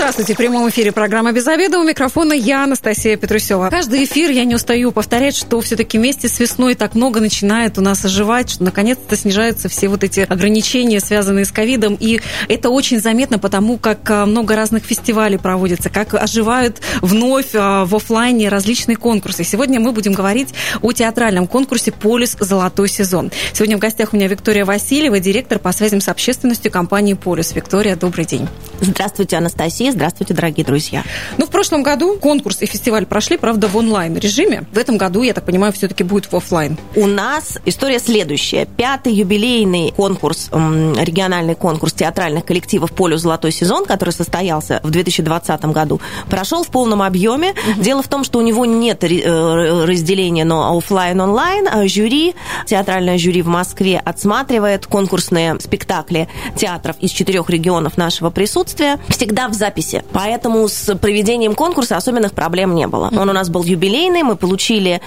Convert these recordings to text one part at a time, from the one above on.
Здравствуйте. В прямом эфире программа «Без обеда». У микрофона я, Анастасия Петрусева. Каждый эфир я не устаю повторять, что все-таки вместе с весной так много начинает у нас оживать, что наконец-то снижаются все вот эти ограничения, связанные с ковидом. И это очень заметно, потому как а, много разных фестивалей проводится, как оживают вновь а, в офлайне различные конкурсы. Сегодня мы будем говорить о театральном конкурсе «Полюс. Золотой сезон». Сегодня в гостях у меня Виктория Васильева, директор по связям с общественностью компании «Полюс». Виктория, добрый день. Здравствуйте, Анастасия. Здравствуйте, дорогие друзья. Ну, в прошлом году конкурс и фестиваль прошли, правда, в онлайн-режиме. В этом году, я так понимаю, все-таки будет в офлайн. У нас история следующая. Пятый юбилейный конкурс, региональный конкурс театральных коллективов «Полю золотой сезон», который состоялся в 2020 году, прошел в полном объеме. Угу. Дело в том, что у него нет э, разделения на офлайн онлайн а Жюри, театральное жюри в Москве отсматривает конкурсные спектакли театров из четырех регионов нашего присутствия. Всегда в записи. Поэтому с проведением конкурса особенных проблем не было. Он у нас был юбилейный, мы получили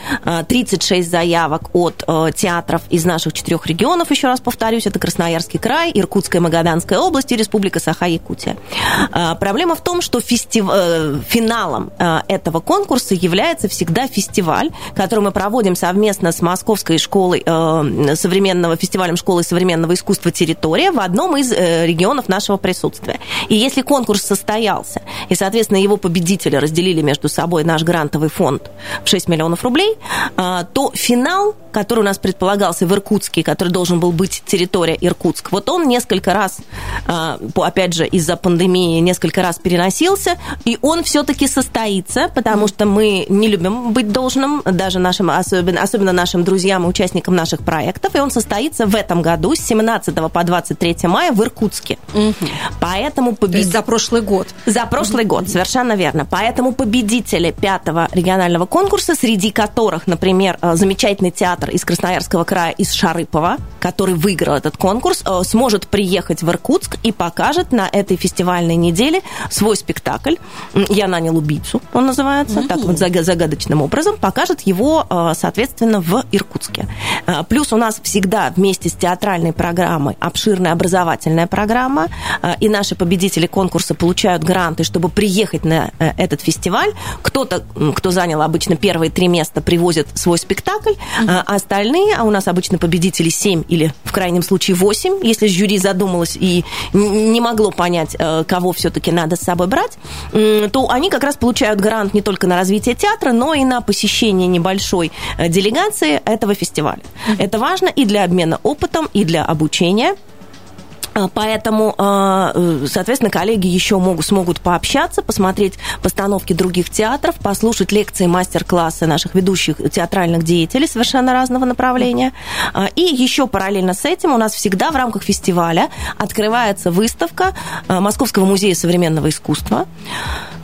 36 э, заявок от э, театров из наших четырех регионов, еще раз повторюсь, это Красноярский край, Иркутская Магаданская область и Республика Саха-Якутия. Э, проблема в том, что фестив... финалом этого конкурса является всегда фестиваль, который мы проводим совместно с Московской школой современного фестивалем школы современного искусства «Территория» в одном из регионов нашего присутствия. И если конкурс состоялся, и, соответственно, его победители разделили между собой наш грантовый фонд в 6 миллионов рублей, а, то финал, который у нас предполагался в Иркутске, который должен был быть территория Иркутск, вот он несколько раз, а, опять же, из-за пандемии несколько раз переносился, и он все-таки состоится, потому что мы не любим быть должным, даже нашим, особенно, особенно нашим друзьям и участникам наших проектов, и он состоится в этом году с 17 по 23 мая в Иркутске. Угу. Поэтому победитель... За прошлый год. За прошлый год, совершенно верно. Поэтому победители пятого регионального конкурса, среди которых, например, э, замечательный театр из Красноярского края, из Шарыпова, который выиграл этот конкурс, э, сможет приехать в Иркутск и покажет на этой фестивальной неделе свой спектакль. «Я нанял убийцу», он называется, mm-hmm. так вот загадочным образом, покажет его, э, соответственно, в Иркутске. Плюс у нас всегда вместе с театральной программой обширная образовательная программа, и наши победители конкурса получают гранты, чтобы приехать на э, этот фестиваль. Кто-то, кто занял обычно первые три места, привозит свой спектакль, а остальные, а у нас обычно победители 7 или в крайнем случае 8, если жюри задумалось и не могло понять, э, кого все-таки надо с собой брать, то они как раз получают грант не только на развитие театра, но и на посещение небольшой э, делегации этого фестиваля. Это важно и для обмена опытом, и для обучения. А, поэтому, а, э, соответственно, коллеги еще могут, смогут пообщаться, посмотреть постановки других театров, послушать лекции, мастер-классы наших ведущих театральных деятелей совершенно разного направления. А, и еще параллельно с этим у нас всегда в рамках фестиваля открывается выставка Московского музея современного искусства.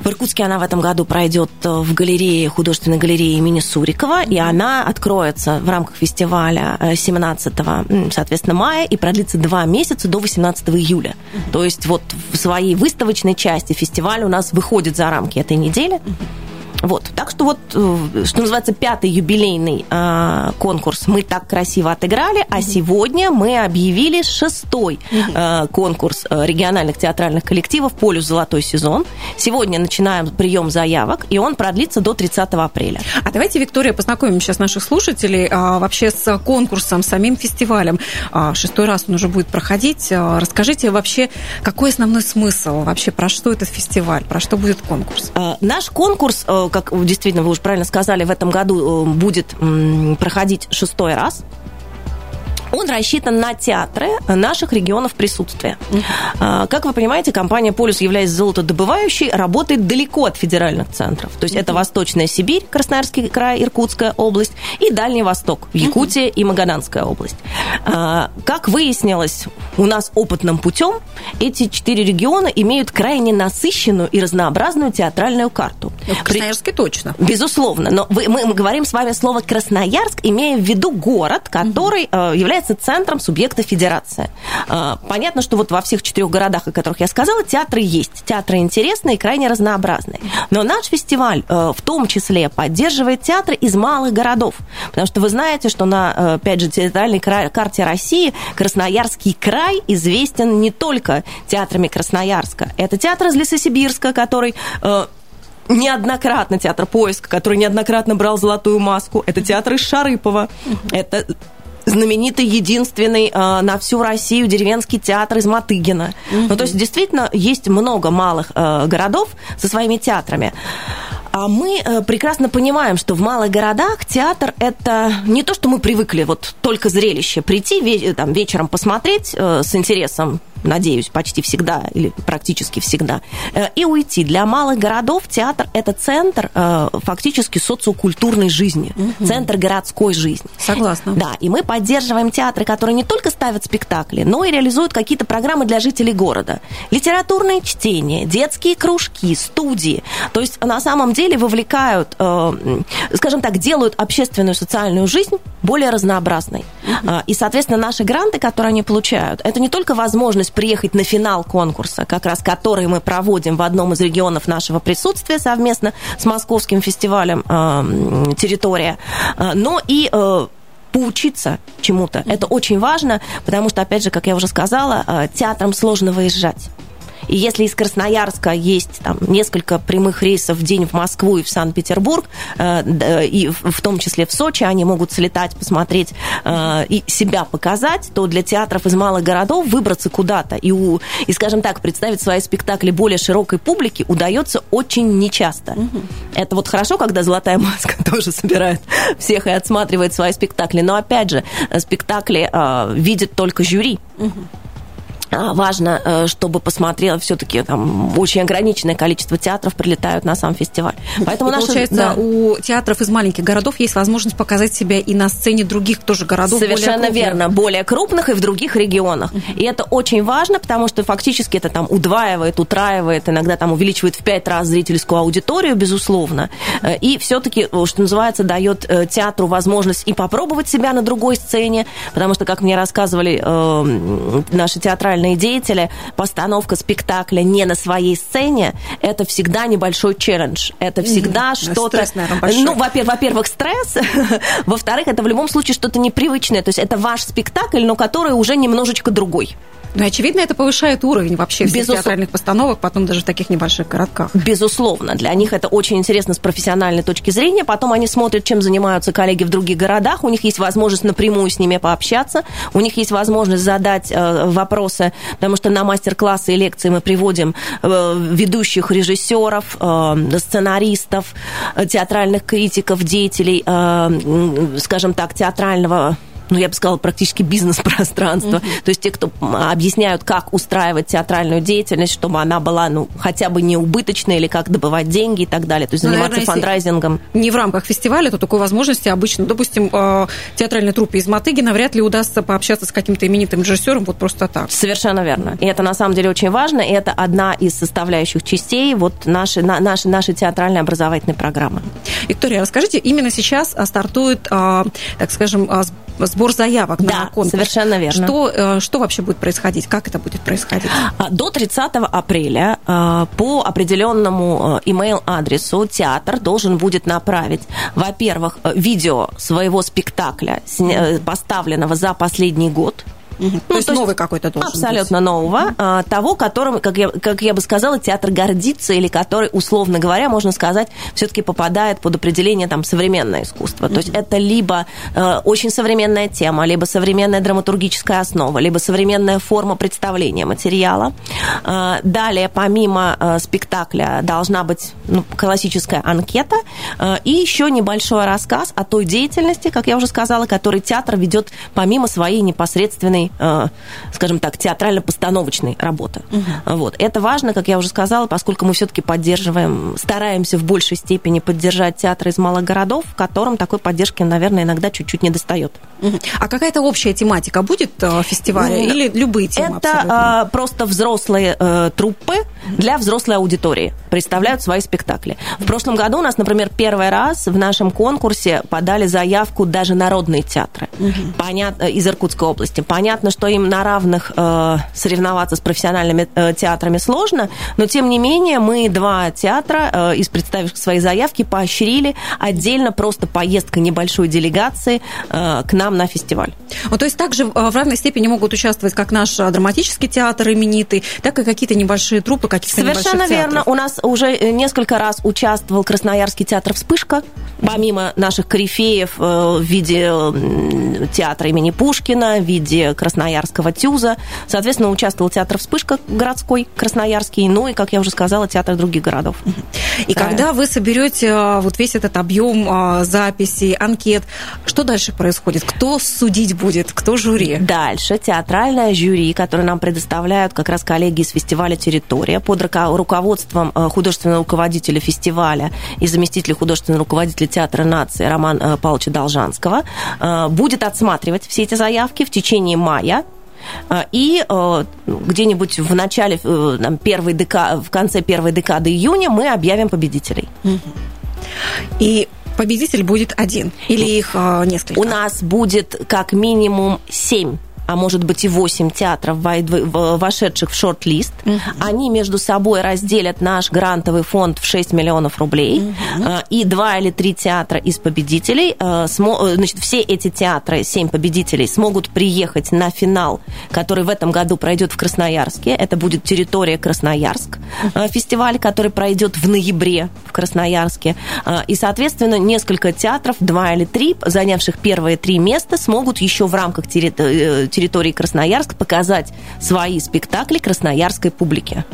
В Иркутске она в этом году пройдет э, в галерее, художественной галерее имени Сурикова, и она откроется в рамках фестиваля 17, э, соответственно, мая и продлится два месяца до 18 июля. То есть вот в своей выставочной части фестиваль у нас выходит за рамки этой недели. Вот, так что вот, э, что называется, пятый юбилейный э, конкурс мы так красиво отыграли, а сегодня мы объявили шестой э, конкурс э, региональных театральных коллективов «Полюс золотой сезон». Сегодня начинаем прием заявок, и он продлится до 30 апреля. А давайте, Виктория, познакомим сейчас наших слушателей а, вообще с конкурсом, самим фестивалем. А, шестой раз он уже будет проходить. А, расскажите вообще, какой основной смысл, вообще про что этот фестиваль, про что будет конкурс? А, наш конкурс как действительно вы уже правильно сказали, в этом году э, будет проходить шестой раз он рассчитан на театры наших регионов присутствия. Uh-huh. Как вы понимаете, компания «Полюс», являясь золотодобывающей, работает далеко от федеральных центров. То есть это Восточная Сибирь, Красноярский край, Иркутская область и Дальний Восток, Якутия и Магаданская область. А, как выяснилось у нас опытным путем, эти четыре региона имеют крайне насыщенную и разнообразную театральную карту. Ну, в Красноярске точно. Безусловно. Но вы, мы, говорим с вами слово Красноярск, имея в виду город, который угу. Является центром субъекта федерации. Понятно, что вот во всех четырех городах, о которых я сказала, театры есть. Театры интересные и крайне разнообразные. Но наш фестиваль в том числе поддерживает театры из малых городов. Потому что вы знаете, что на, опять же, территориальной карте России Красноярский край известен не только театрами Красноярска. Это театр из Лесосибирска, который э, неоднократно театр «Поиск», который неоднократно брал золотую маску. Это театр из Шарыпова. Это знаменитый, единственный э, на всю Россию деревенский театр из Матыгина. Mm-hmm. Ну, то есть, действительно, есть много малых э, городов со своими театрами. А мы э, прекрасно понимаем, что в малых городах театр это не то, что мы привыкли вот только зрелище прийти там вечером посмотреть э, с интересом надеюсь, почти всегда или практически всегда, э, и уйти. Для малых городов театр – это центр э, фактически социокультурной жизни, угу. центр городской жизни. Согласна. Да, и мы поддерживаем театры, которые не только ставят спектакли, но и реализуют какие-то программы для жителей города. Литературные чтения, детские кружки, студии. То есть на самом деле вовлекают, э, скажем так, делают общественную социальную жизнь более разнообразной. Угу. И, соответственно, наши гранты, которые они получают, это не только возможность приехать на финал конкурса, как раз который мы проводим в одном из регионов нашего присутствия совместно с Московским фестивалем э, «Территория», э, но и поучиться чему-то. Это очень важно, потому что, опять же, как я уже сказала, театрам сложно выезжать. И если из Красноярска есть там несколько прямых рейсов в день в Москву и в Санкт-Петербург, э, и в том числе в Сочи, они могут слетать, посмотреть э, и себя показать, то для театров из малых городов выбраться куда-то и, у, и скажем так, представить свои спектакли более широкой публике удается очень нечасто. Угу. Это вот хорошо, когда «Золотая маска» тоже собирает всех и отсматривает свои спектакли, но опять же, спектакли э, видит только жюри. Угу. А, важно, э, чтобы посмотрело все-таки там очень ограниченное количество театров прилетают на сам фестиваль. Поэтому и наша, получается, да. у театров из маленьких городов есть возможность показать себя и на сцене других тоже городов. Совершенно более верно, более крупных и в других регионах. Uh-huh. И это очень важно, потому что фактически это там удваивает, утраивает, иногда там увеличивает в пять раз зрительскую аудиторию, безусловно. Э, и все-таки, э, что называется, дает театру возможность и попробовать себя на другой сцене, потому что, как мне рассказывали наши театральные театральные деятели, постановка спектакля не на своей сцене, это всегда небольшой челлендж. Это всегда mm-hmm. что-то... Стресс, наверное, ну, во-первых, стресс. Во-вторых, это в любом случае что-то непривычное. То есть это ваш спектакль, но который уже немножечко другой. Ну, очевидно, это повышает уровень вообще всех Безусловно. театральных постановок, потом даже в таких небольших городках. Безусловно. Для них это очень интересно с профессиональной точки зрения. Потом они смотрят, чем занимаются коллеги в других городах. У них есть возможность напрямую с ними пообщаться. У них есть возможность задать э, вопросы, потому что на мастер-классы и лекции мы приводим э, ведущих режиссеров, э, сценаристов, э, театральных критиков, деятелей, э, скажем так, театрального ну, я бы сказала, практически бизнес-пространство. Mm-hmm. То есть те, кто объясняют, как устраивать театральную деятельность, чтобы она была, ну, хотя бы не убыточной, или как добывать деньги и так далее. То есть ну, заниматься наверное, фандрайзингом. Не в рамках фестиваля, то такой возможности обычно, допустим, э, театральной труппе из Матыгина вряд ли удастся пообщаться с каким-то именитым режиссером вот просто так. Совершенно верно. И это на самом деле очень важно, и это одна из составляющих частей вот нашей, на, нашей, нашей театральной образовательной программы. Виктория, расскажите, именно сейчас стартует, э, так скажем, сбор заявок да, на конкурс. совершенно верно. Что, э, что вообще будет происходить? Как это будет происходить? А, до 30 апреля э, по определенному email-адресу э, театр должен будет направить, во-первых, видео своего спектакля, поставленного за последний год, Угу. Ну, то, есть новый какой-то должен Абсолютно быть. нового. А, того, которым, как я, как я бы сказала, театр гордится, или который, условно говоря, можно сказать, все-таки попадает под определение там современное искусство. Угу. То есть это либо э, очень современная тема, либо современная драматургическая основа, либо современная форма представления материала. Э, далее, помимо э, спектакля, должна быть ну, классическая анкета э, и еще небольшой рассказ о той деятельности, как я уже сказала, который театр ведет помимо своей непосредственной э, скажем так, театрально-постановочной работы. Угу. Вот. Это важно, как я уже сказала, поскольку мы все-таки поддерживаем, стараемся в большей степени поддержать театры из малых городов, которым такой поддержки, наверное, иногда чуть-чуть не достает. Угу. А какая-то общая тематика будет э, фестиваля ну, или любые темы? Это э, просто взрослые э, труппы для взрослой аудитории представляют свои спектакли. В прошлом году у нас, например, первый раз в нашем конкурсе подали заявку даже народные театры угу. Понятно, из Иркутской области. Понятно, что им на равных э, соревноваться с профессиональными э, театрами сложно, но тем не менее мы два театра э, из представивших свои заявки поощрили отдельно просто поездка небольшой делегации э, к нам на фестиваль. Ну, то есть также э, в равной степени могут участвовать как наш э, драматический театр именитый, так и какие-то небольшие труппы каких-то Совершенно верно. У нас уже несколько раз участвовал Красноярский театр «Вспышка», помимо наших корифеев э, в виде театра имени Пушкина, в виде Красноярского ТЮЗа. Соответственно, участвовал театр «Вспышка» городской, Красноярский, ну и, как я уже сказала, театр других городов. И да. когда вы соберете вот весь этот объем записей, анкет, что дальше происходит? Кто судить будет? Кто жюри? Дальше театральное жюри, которое нам предоставляют как раз коллеги из фестиваля «Территория» под руководством э, художественного руководителя фестиваля и заместителя художественного руководителя театра нации Романа э, Павловича Должанского, будет отсматривать все эти заявки в течение мая и где-нибудь в начале, там, первой дека... в конце первой декады июня мы объявим победителей. И победитель будет один или их несколько? У нас будет как минимум семь а может быть и 8 театров, вошедших в шорт-лист. Угу. Они между собой разделят наш грантовый фонд в 6 миллионов рублей. Угу. И два или три театра из победителей, э, э, значит, все эти театры, 7 победителей, смогут приехать на финал, который в этом году пройдет в Красноярске. Это будет территория Красноярск. Угу. Фестиваль, который пройдет в ноябре в Красноярске. И, соответственно, несколько театров, два или три, занявших первые три места, смогут еще в рамках территории территории Красноярска показать свои спектакли красноярской публике.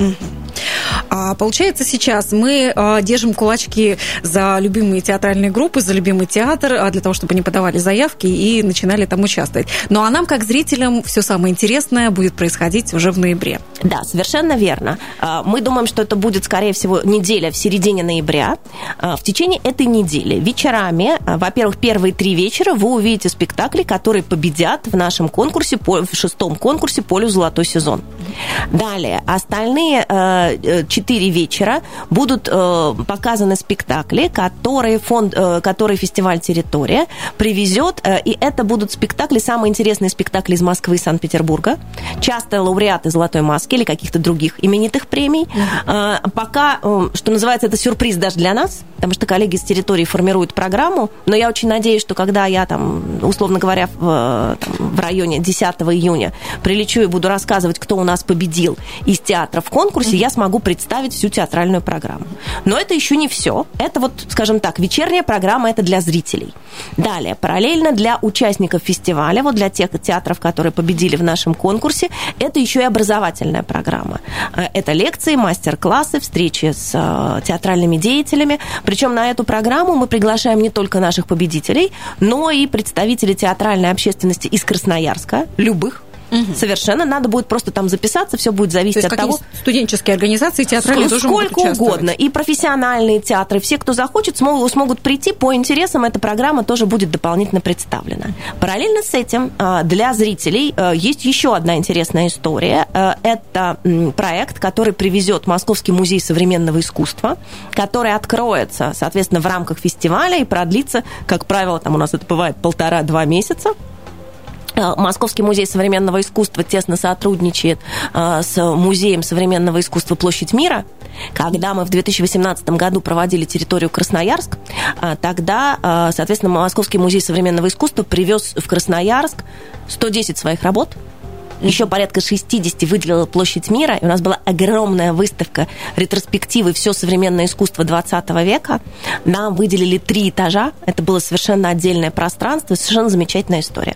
А, получается, сейчас мы а, держим кулачки за любимые театральные группы, за любимый театр, а, для того, чтобы они подавали заявки и начинали там участвовать. Ну а нам, как зрителям, все самое интересное будет происходить уже в ноябре. Да, совершенно верно. Мы думаем, что это будет, скорее всего, неделя в середине ноября. В течение этой недели вечерами, во-первых, первые три вечера вы увидите спектакли, которые победят в нашем конкурсе, в шестом конкурсе «Полю золотой сезон». Далее, остальные э, четыре вечера будут э, показаны спектакли, которые, фонд, э, которые фестиваль «Территория» привезет, и это будут спектакли, самые интересные спектакли из Москвы и Санкт-Петербурга, часто лауреаты «Золотой маски» или каких-то других именитых премий. Пока, что называется, это сюрприз даже для нас, потому что коллеги с территории формируют программу, но я очень надеюсь, что когда я там, условно говоря, в, там, в районе 10 июня прилечу и буду рассказывать, кто у нас победил из театра в конкурсе, я смогу представить всю театральную программу. Но это еще не все. Это вот, скажем так, вечерняя программа, это для зрителей. Далее, параллельно для участников фестиваля, вот для тех театров, которые победили в нашем конкурсе, это еще и образовательная программа. Э, это лекции, мастер-классы, встречи с э, театральными деятелями. Причем на эту программу мы приглашаем не только наших победителей, но и представителей театральной общественности из Красноярска, любых, Угу. Совершенно надо будет просто там записаться, все будет зависеть То есть, от того. Студенческие организации театральные тоже Сколько угодно. И профессиональные театры, все, кто захочет, смогут, смогут прийти по интересам. Эта программа тоже будет дополнительно представлена. Параллельно с этим а, для зрителей а, есть еще одна интересная история. А, это проект, который привезет Московский музей современного искусства, который откроется, соответственно, в рамках фестиваля и продлится, как правило, там у нас это бывает полтора-два месяца. Э, Московский музей современного искусства тесно сотрудничает э, с Музеем современного искусства «Площадь мира». Когда мы в 2018 году проводили территорию Красноярск, э, тогда, соответственно, Московский музей современного искусства привез в Красноярск 110 своих работ, еще порядка 60 выделила площадь мира, и у нас была огромная выставка ретроспективы «Все современное искусство 20 века». Нам выделили три этажа, это было совершенно отдельное пространство, совершенно замечательная история.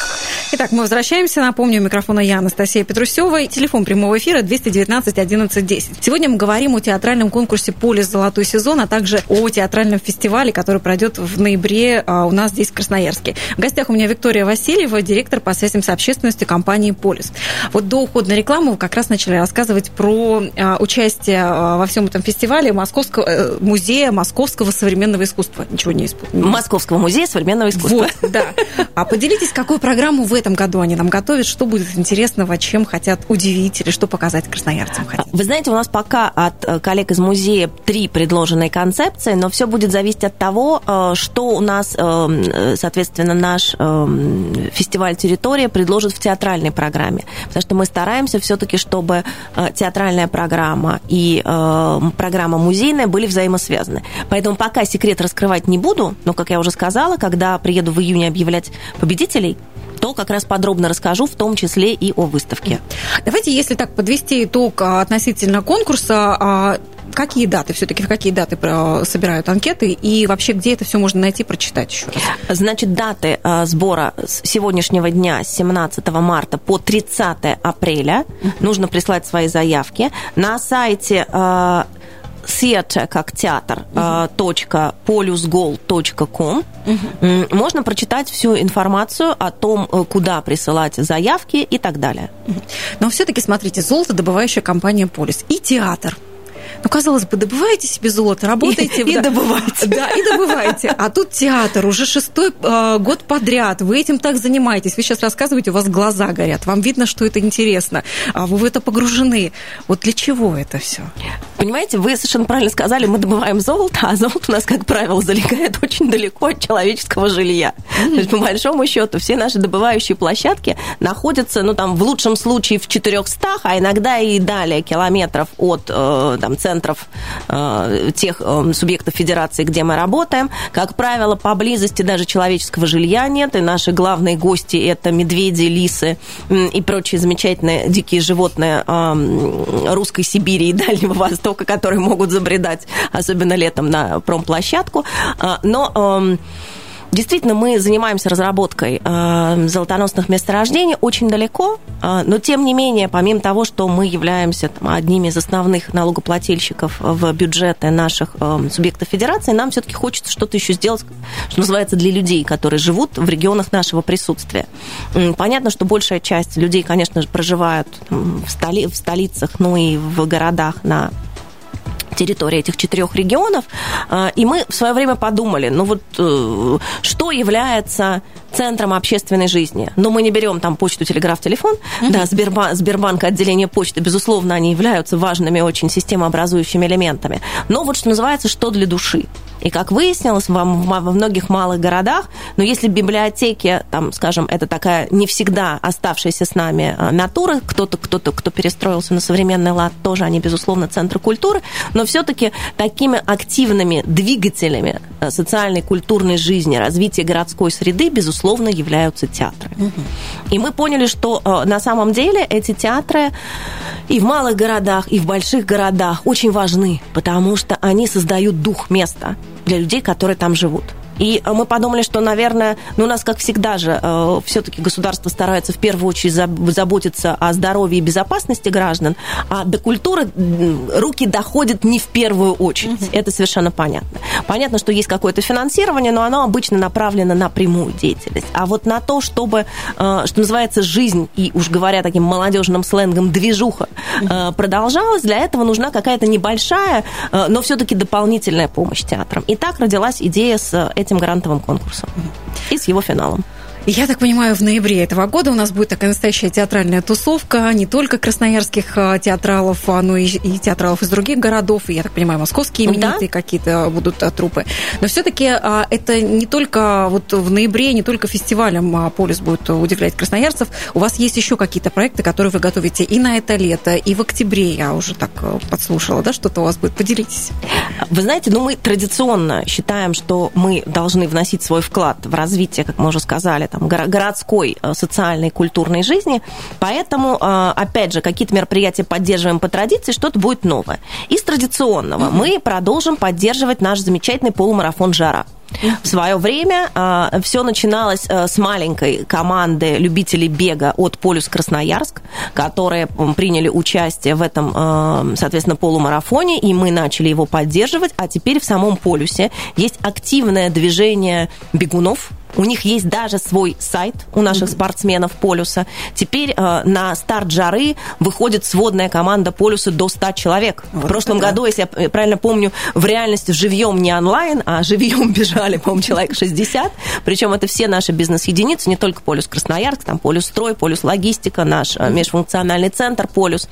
Итак, мы возвращаемся. Напомню, у микрофона я, Анастасия Петрусева. Телефон прямого эфира 219 11 10. Сегодня мы говорим о театральном конкурсе «Полис. Золотой сезон», а также о театральном фестивале, который пройдет в ноябре а, у нас здесь, в Красноярске. В гостях у меня Виктория Васильева, директор по связям с общественностью компании «Полис». Вот до ухода на рекламу вы как раз начали рассказывать про а, участие а, во всем этом фестивале Московского э, музея Московского современного искусства. Ничего не исполнил. Московского музея современного искусства. Вот, да. А поделитесь, какую программу в этом году они нам готовят, что будет интересного, чем хотят удивить или что показать красноярцам хотят? Вы знаете, у нас пока от э, коллег из музея три предложенные концепции, но все будет зависеть от того, э, что у нас, э, соответственно, наш фестиваль «Территория» предложит в театральной программе. Потому что мы стараемся все-таки, чтобы театральная программа и программа музейная были взаимосвязаны. Поэтому пока секрет раскрывать не буду, но, как я уже сказала, когда приеду в июне объявлять победителей, то как раз подробно расскажу, в том числе и о выставке. Давайте, если так подвести итог а, относительно конкурса, а, какие даты, все-таки в какие даты собирают анкеты и вообще где это все можно найти, прочитать еще раз? Значит, даты а, сбора с сегодняшнего дня, с 17 марта по 30 апреля, нужно прислать свои заявки. На сайте theatre, как театр, uh-huh. точка, polusgol.com. Uh-huh. Можно прочитать всю информацию о том, э, куда присылать заявки и так далее. Но все-таки, смотрите, золотодобывающая компания «Полис» и театр – ну, казалось бы, добываете себе золото, работаете... И, и добываете. Да, и добываете. А тут театр уже шестой э, год подряд. Вы этим так занимаетесь. Вы сейчас рассказываете, у вас глаза горят. Вам видно, что это интересно. А вы в это погружены. Вот для чего это все? Понимаете, вы совершенно правильно сказали, мы добываем золото, а золото у нас, как правило, залегает очень далеко от человеческого жилья. Mm-hmm. То есть, по большому счету, все наши добывающие площадки находятся, ну, там, в лучшем случае в 400, а иногда и далее километров от э, там, центров э, тех э, субъектов федерации, где мы работаем. Как правило, поблизости даже человеческого жилья нет, и наши главные гости – это медведи, лисы и прочие замечательные дикие животные э, русской Сибири и Дальнего Востока, которые могут забредать, особенно летом, на промплощадку. Но эм, Действительно, мы занимаемся разработкой э, золотоносных месторождений очень далеко, э, но тем не менее, помимо того, что мы являемся там, одними из основных налогоплательщиков в бюджеты наших э, субъектов федерации, нам все-таки хочется что-то еще сделать, что называется, для людей, которые живут в регионах нашего присутствия. Понятно, что большая часть людей, конечно же, проживают в, столи, в столицах, ну и в городах на территории этих четырех регионов. А, и мы в свое время подумали, ну вот э, что является центром общественной жизни. Но мы не берем там почту, телеграф, телефон. Mm-hmm. Да, Сбербанк, Сбербанк, отделение почты, безусловно, они являются важными очень системообразующими элементами. Но вот что называется, что для души. И как выяснилось, во, во многих малых городах, но если библиотеки, там, скажем, это такая не всегда оставшаяся с нами а, натура, кто-то, кто-то, кто перестроился на современный лад, тоже они, безусловно, центры культуры, но все-таки такими активными двигателями а, социальной, культурной жизни, развития городской среды, безусловно, являются театры. Угу. И мы поняли, что а, на самом деле эти театры и в малых городах, и в больших городах очень важны, потому что они создают дух места для людей, которые там живут. И э, мы подумали, что, наверное, ну, у нас, как всегда же, э, все-таки государство старается в первую очередь заботиться о здоровье и безопасности граждан, а до культуры руки доходят не в первую очередь. Mm-hmm. Это совершенно понятно. Понятно, что есть какое-то финансирование, но оно обычно направлено на прямую деятельность. А вот на то, чтобы, э, что называется, жизнь, и уж говоря таким молодежным сленгом, движуха mm-hmm. продолжалась, для этого нужна какая-то небольшая, но все-таки дополнительная помощь театрам. И так родилась идея с этим этим грантовым конкурсом и с его финалом. Я так понимаю, в ноябре этого года у нас будет такая настоящая театральная тусовка не только красноярских а, театралов, а, но и, и театралов из других городов, и, я так понимаю, московские именитые да? какие-то будут а, трупы. Но все-таки это не только вот в ноябре, не только фестивалем Полис будет удивлять красноярцев. У вас есть еще какие-то проекты, которые вы готовите и на это лето, и в октябре. Я уже так подслушала, да, что-то у вас будет. Поделитесь. Вы знаете, ну мы традиционно считаем, что мы должны вносить свой вклад в развитие, как мы уже сказали, там, городской э, социальной культурной жизни. Поэтому, э, опять же, какие-то мероприятия поддерживаем по традиции, что-то будет новое. Из традиционного mm-hmm. мы продолжим поддерживать наш замечательный полумарафон «Жара». В свое время э, все начиналось э, с маленькой команды любителей бега от Полюс Красноярск, которые приняли участие в этом, э, соответственно, полумарафоне, и мы начали его поддерживать, а теперь в самом полюсе есть активное движение бегунов, у них есть даже свой сайт у наших mm-hmm. спортсменов Полюса. Теперь э, на старт жары выходит сводная команда Полюса до 100 человек. Вот в прошлом да. году, если я правильно помню, в реальности живьем не онлайн, а живьем бежали, по-моему, человек 60. Причем это все наши бизнес-единицы, не только Полюс Красноярск, там Полюс Строй, Полюс Логистика, наш mm-hmm. межфункциональный центр Полюс,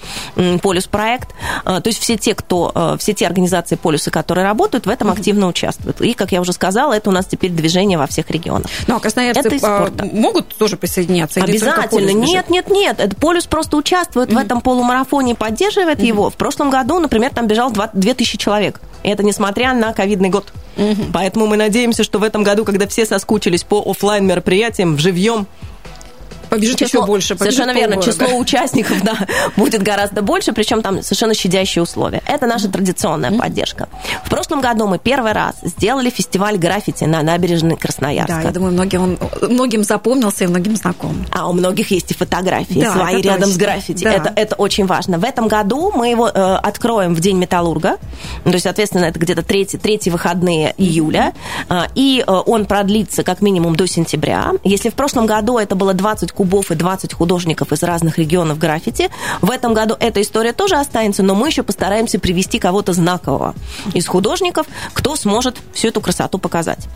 Полюс Проект. Э, то есть все те, кто, э, все те организации Полюса, которые работают, в этом mm-hmm. активно участвуют. И, как я уже сказала, это у нас теперь движение во всех регионах. Ну, а красноярцы это а, могут тоже присоединяться? Обязательно. Нет, нет, нет. Это полюс просто участвует mm-hmm. в этом полумарафоне, поддерживает mm-hmm. его. В прошлом году, например, там бежал 2000 человек. И это несмотря на ковидный год. Mm-hmm. Поэтому мы надеемся, что в этом году, когда все соскучились по офлайн мероприятиям, в живьем побежит число, еще больше. Совершенно верно. Число участников да, будет гораздо больше, причем там совершенно щадящие условия. Это наша традиционная mm-hmm. поддержка. В прошлом году мы первый раз сделали фестиваль граффити на набережной Красноярска. Да, я думаю, многим, он, многим запомнился и многим знаком. А у многих есть и фотографии да, свои рядом точно. с граффити. Да. Это, это очень важно. В этом году мы его э, откроем в День Металлурга. То есть, соответственно, это где-то третий, третий выходные июля. Э, и э, он продлится как минимум до сентября. Если в прошлом году это было 20 кубов и 20 художников из разных регионов граффити. В этом году эта история тоже останется, но мы еще постараемся привести кого-то знакового из художников, кто сможет всю эту красоту показать.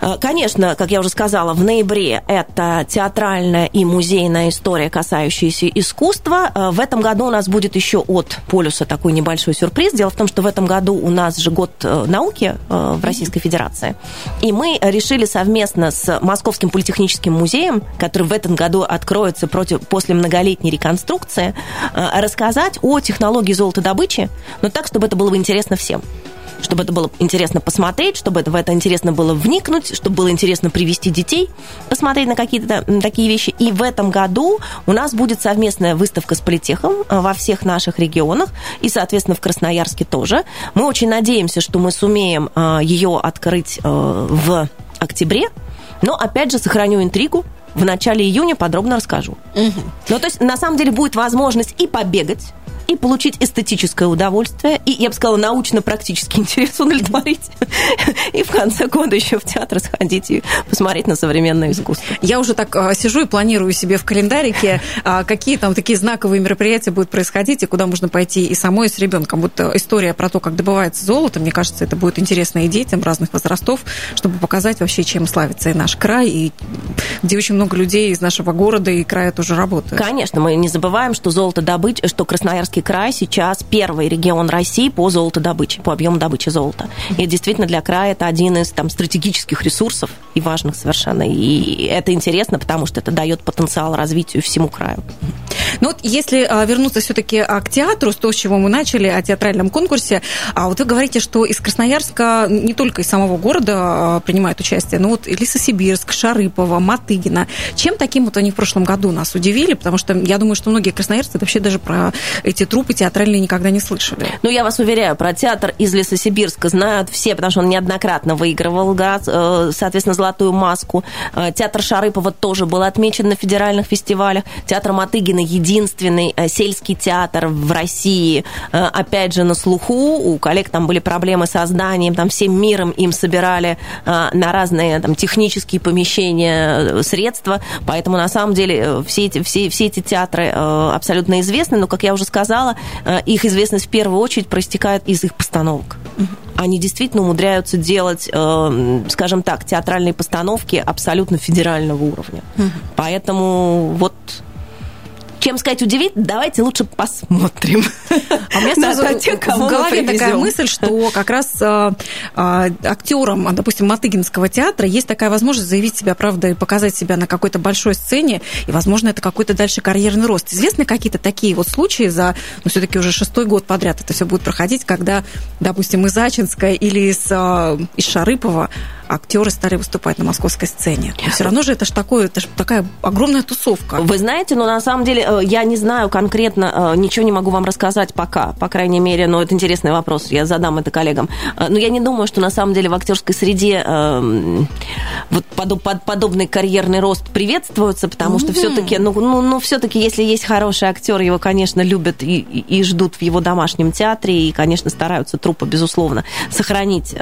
Э, конечно, как я уже сказала, в ноябре это театральная и музейная история, касающаяся искусства. Э, в этом году у нас будет еще от полюса такой небольшой сюрприз. Дело в том, что в этом году у нас же год э, науки в Российской Федерации. И мы решили совместно с Московским политехническим музеем, который в этом году откроется против, после многолетней реконструкции, э, рассказать о технологии золотодобычи, но так, чтобы это было бы интересно всем чтобы это было интересно посмотреть, чтобы это, в это интересно было вникнуть, чтобы было интересно привести детей, посмотреть на какие-то такие вещи. И в этом году у нас будет совместная выставка с политехом э, во всех наших регионах и, соответственно, в Красноярске тоже. Мы очень надеемся, что мы сумеем э, ее открыть в октябре, но, опять же, сохраню интригу, в начале июня подробно расскажу. Угу. Ну, то есть, на самом деле, будет возможность и побегать, и получить эстетическое удовольствие, и, я бы сказала, научно-практический интерес удовлетворить. И в конце года еще в театр сходить и посмотреть на современное искусство. Я уже так а, сижу и планирую себе в календарике, а, какие там такие знаковые мероприятия будут происходить, и куда можно пойти и самой, и с ребенком. Вот э, история про то, как добывается золото, мне кажется, это будет интересно и детям разных возрастов, чтобы показать вообще, чем славится и наш край, и где очень много людей из нашего города и края тоже работают. Конечно, мы не забываем, что золото добыть, что Красноярский Красноярский край сейчас первый регион России по золотодобыче, по объему добычи золота. И действительно для края это один из там, стратегических ресурсов и важных совершенно. И это интересно, потому что это дает потенциал развитию всему краю. Ну вот если а, вернуться все-таки а, к театру, с того, с чего мы начали, о театральном конкурсе, а вот вы говорите, что из Красноярска не только из самого города а, принимают участие, но вот Лесосибирск, Шарыпово, Матыгина. Чем таким вот они в прошлом году нас удивили? Потому что я думаю, что многие красноярцы вообще даже про эти трупы театральные никогда не слышали. Ну, я вас уверяю, про театр из Лесосибирска знают все, потому что он неоднократно выигрывал, э, соответственно, «Золотую маску». Э, театр Шарыпова тоже был отмечен на федеральных фестивалях. Театр Матыгина единственный э, сельский театр в России, опять же, на слуху. У коллег там были проблемы со зданием, там всем миром им собирали на разные там, технические помещения средства, поэтому на самом деле все эти, все, все эти театры абсолютно известны, но, как я уже сказала, сказала, э, их известность в первую очередь проистекает из их постановок. Они действительно умудряются делать, э, скажем так, театральные постановки абсолютно федерального уровня. Поэтому вот чем сказать удивить, давайте лучше посмотрим. А у меня сразу тех, в голове такая мысль, что как раз а, а, актерам, допустим, Матыгинского театра есть такая возможность заявить себя, правда, и показать себя на какой-то большой сцене, и, возможно, это какой-то дальше карьерный рост. Известны какие-то такие вот случаи за, ну, все-таки уже шестой год подряд это все будет проходить, когда, допустим, из Ачинска или из, а, из Шарыпова актеры стали выступать на московской сцене. Но все равно же это же такое, это ж такая огромная тусовка. Вы знаете, но на самом деле э, я не знаю конкретно, э, ничего не могу вам рассказать пока, по крайней мере, но это интересный вопрос, я задам это коллегам. Э, но я не думаю, что на самом деле в актерской среде вот подобный карьерный рост приветствуется, потому что все-таки, ну, ну, ну все-таки, если есть хороший актер, его, конечно, любят и, и ждут в его домашнем театре, и, конечно, стараются трупа, безусловно, сохранить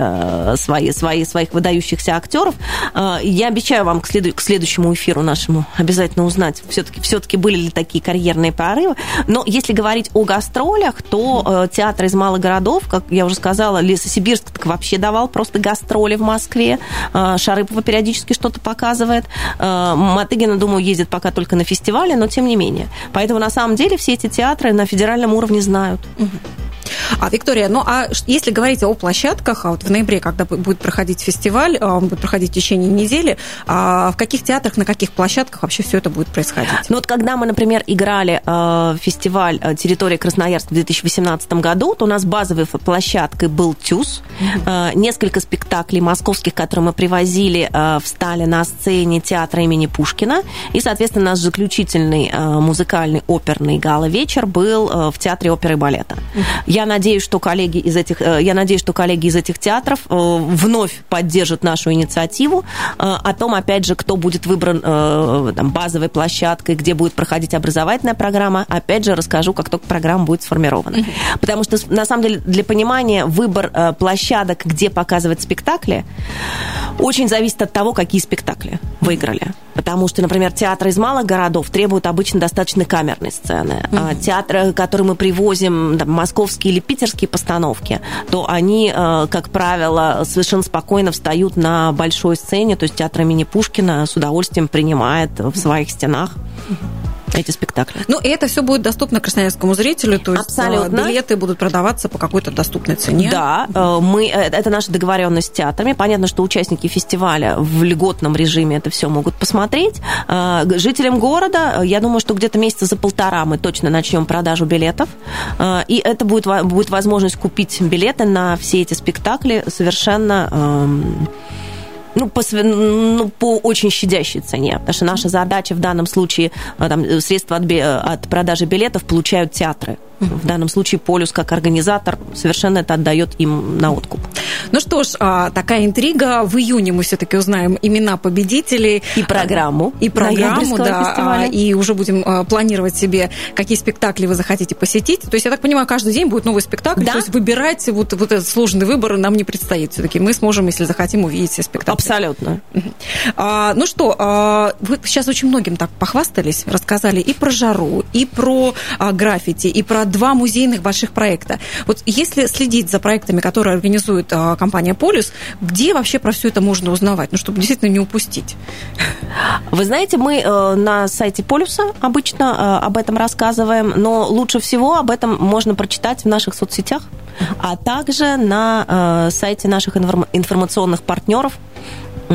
свои, свои, своих выдающихся актеров. Я обещаю вам к, следу- к следующему эфиру нашему обязательно узнать, все-таки все были ли такие карьерные прорывы. Но если говорить о гастролях, то э, театр из малых городов, как я уже сказала, Лесосибирск так вообще давал просто гастроли в Москве. Э, Шарыпова периодически что-то показывает. Э, Матыгина, думаю, ездит пока только на фестивале, но тем не менее. Поэтому на самом деле все эти театры на федеральном уровне знают. А, Виктория, ну а если говорить о площадках, а вот в ноябре, когда будет проходить фестиваль, а, он будет проходить в течение недели, а в каких театрах, на каких площадках вообще все это будет происходить? Ну вот когда мы, например, играли э, фестиваль «Территория Красноярска» в 2018 году, то у нас базовой площадкой был ТЮЗ. Э, несколько спектаклей московских, которые мы привозили, э, встали на сцене театра имени Пушкина. И, соответственно, наш заключительный э, музыкальный оперный гала-вечер был э, в Театре оперы и балета. Я надеюсь, что коллеги из этих, э, я надеюсь, что коллеги из этих театров э, вновь поддержат нашу инициативу э, о том, опять же, кто будет выбран там, базовой площадкой, где будет проходить образовательная программа. Опять же, расскажу, как только программа будет сформирована. Потому что, на самом деле, для понимания, выбор площадок, где показывать спектакли, очень зависит от того, какие спектакли выиграли. Потому что, например, театры из малых городов требуют обычно достаточно камерной сцены. Mm-hmm. Театры, которые мы привозим, там, московские или питерские постановки, то они, э, как правило, совершенно спокойно встают на большой сцене, то есть театр имени Пушкина с удовольствием принимает в своих стенах эти спектакли. Ну, и это все будет доступно красноярскому зрителю, то есть Абсолютно. билеты будут продаваться по какой-то доступной цене. Да, э, мы, э, это наша договоренность с театрами. Понятно, что участники фестиваля в льготном режиме это все могут посмотреть. Э, жителям города, я думаю, что где-то месяца за полтора мы точно начнем продажу билетов. И это будет, будет возможность купить билеты на все эти спектакли совершенно эм, ну, по, ну, по очень щадящей цене. Потому что наша задача в данном случае, там, средства от, от продажи билетов получают театры. В данном случае Полюс как организатор совершенно это отдает им на откуп. Ну что ж, а, такая интрига. В июне мы все-таки узнаем имена победителей. И программу. И программу, да. Фестиваля. И уже будем а, планировать себе, какие спектакли вы захотите посетить. То есть, я так понимаю, каждый день будет новый спектакль. Да. То есть, выбирать вот, вот этот сложный выбор нам не предстоит. Все-таки мы сможем, если захотим, увидеть все спектакли. Абсолютно. А, ну что, а, вы сейчас очень многим так похвастались, рассказали и про жару, и про а, граффити, и про два музейных больших проекта. Вот если следить за проектами, которые организует а, компания «Полюс», где вообще про все это можно узнавать, ну, чтобы действительно не упустить? Вы знаете, мы э, на сайте «Полюса» обычно э, об этом рассказываем, но лучше всего об этом можно прочитать в наших соцсетях, а также на э, сайте наших информационных партнеров –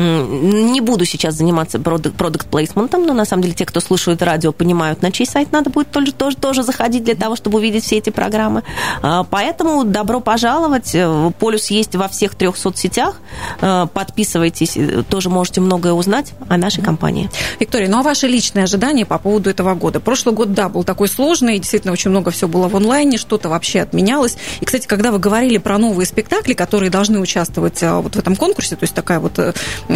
не буду сейчас заниматься продукт плейсментом, но на самом деле те, кто слушают радио, понимают, на чей сайт надо будет тоже, тоже, тоже заходить для того, чтобы увидеть все эти программы. А, поэтому добро пожаловать. Э, Полюс есть во всех трех соцсетях. Э, подписывайтесь, э, тоже можете многое узнать о нашей компании. Виктория, ну а ваши личные ожидания по поводу этого года? Прошлый год, да, был такой сложный, действительно очень много всего было в онлайне, что-то вообще отменялось. И, кстати, когда вы говорили про новые спектакли, которые должны участвовать вот в этом конкурсе, то есть такая вот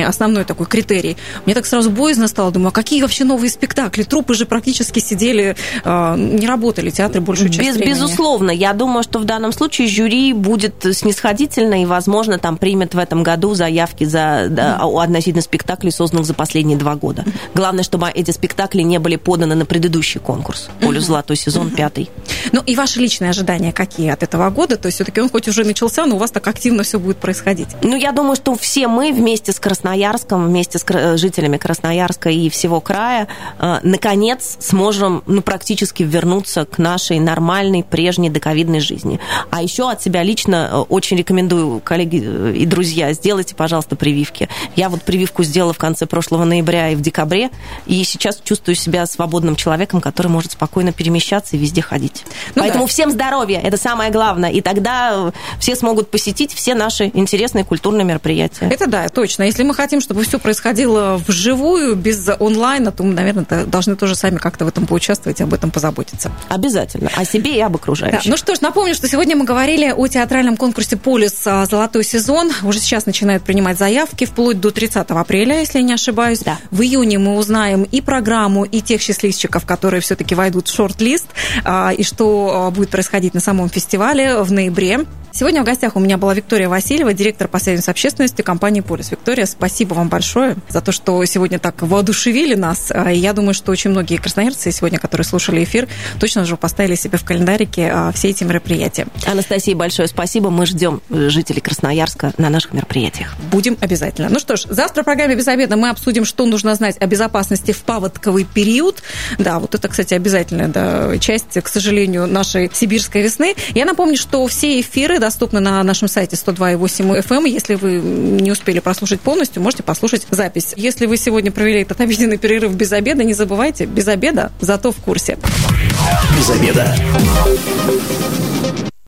основной такой критерий. Мне так сразу боязно стало, думаю, а какие вообще новые спектакли? Трупы же практически сидели, а, не работали, театры большую часть Без, времени. Безусловно, я думаю, что в данном случае жюри будет снисходительно и, возможно, там примет в этом году заявки за, да, относительно спектаклей, созданных за последние два года. Главное, чтобы эти спектакли не были поданы на предыдущий конкурс. Полю золотой сезон, пятый. Ну и ваши личные ожидания какие от этого года? То есть все-таки он хоть уже начался, но у вас так активно все будет происходить. Ну, я думаю, что все мы вместе с Красноярском вместе с жителями Красноярска и всего края наконец сможем ну, практически вернуться к нашей нормальной, прежней доковидной жизни. А еще от себя лично очень рекомендую, коллеги и друзья, сделайте, пожалуйста, прививки. Я вот прививку сделала в конце прошлого ноября и в декабре, и сейчас чувствую себя свободным человеком, который может спокойно перемещаться и везде ходить. Ну Поэтому да. всем здоровья, это самое главное. И тогда все смогут посетить все наши интересные культурные мероприятия. Это да, точно. Если мы хотим, чтобы все происходило вживую, без онлайна, то мы, наверное, должны тоже сами как-то в этом поучаствовать и об этом позаботиться. Обязательно. О себе и об окружающих. Да. Ну что ж, напомню, что сегодня мы говорили о театральном конкурсе «Полюс. А, золотой сезон». Уже сейчас начинают принимать заявки вплоть до 30 апреля, если я не ошибаюсь. Да. В июне мы узнаем и программу, и тех счастливчиков, которые все-таки войдут в шорт-лист, а, и что а, будет происходить на самом фестивале в ноябре. Сегодня в гостях у меня была Виктория Васильева, директор по связям с общественностью компании «Полис». Виктория, спасибо вам большое за то, что сегодня так воодушевили нас. А, я думаю, что очень многие красноярцы сегодня, которые слушали эфир, точно же поставили себе в календарике а, все эти мероприятия. Анастасия, большое спасибо. Мы ждем жителей Красноярска на наших мероприятиях. Будем обязательно. Ну что ж, завтра в программе «Без обеда» мы обсудим, что нужно знать о безопасности в паводковый период. Да, вот это, кстати, обязательная да, часть, к сожалению, нашей сибирской весны. Я напомню, что все эфиры доступны на нашем сайте 102.8 FM. Эм. Если вы не успели прослушать полностью, можете послушать запись. Если вы сегодня провели этот обеденный перерыв без обеда, не забывайте, без обеда, зато в курсе. Без обеда.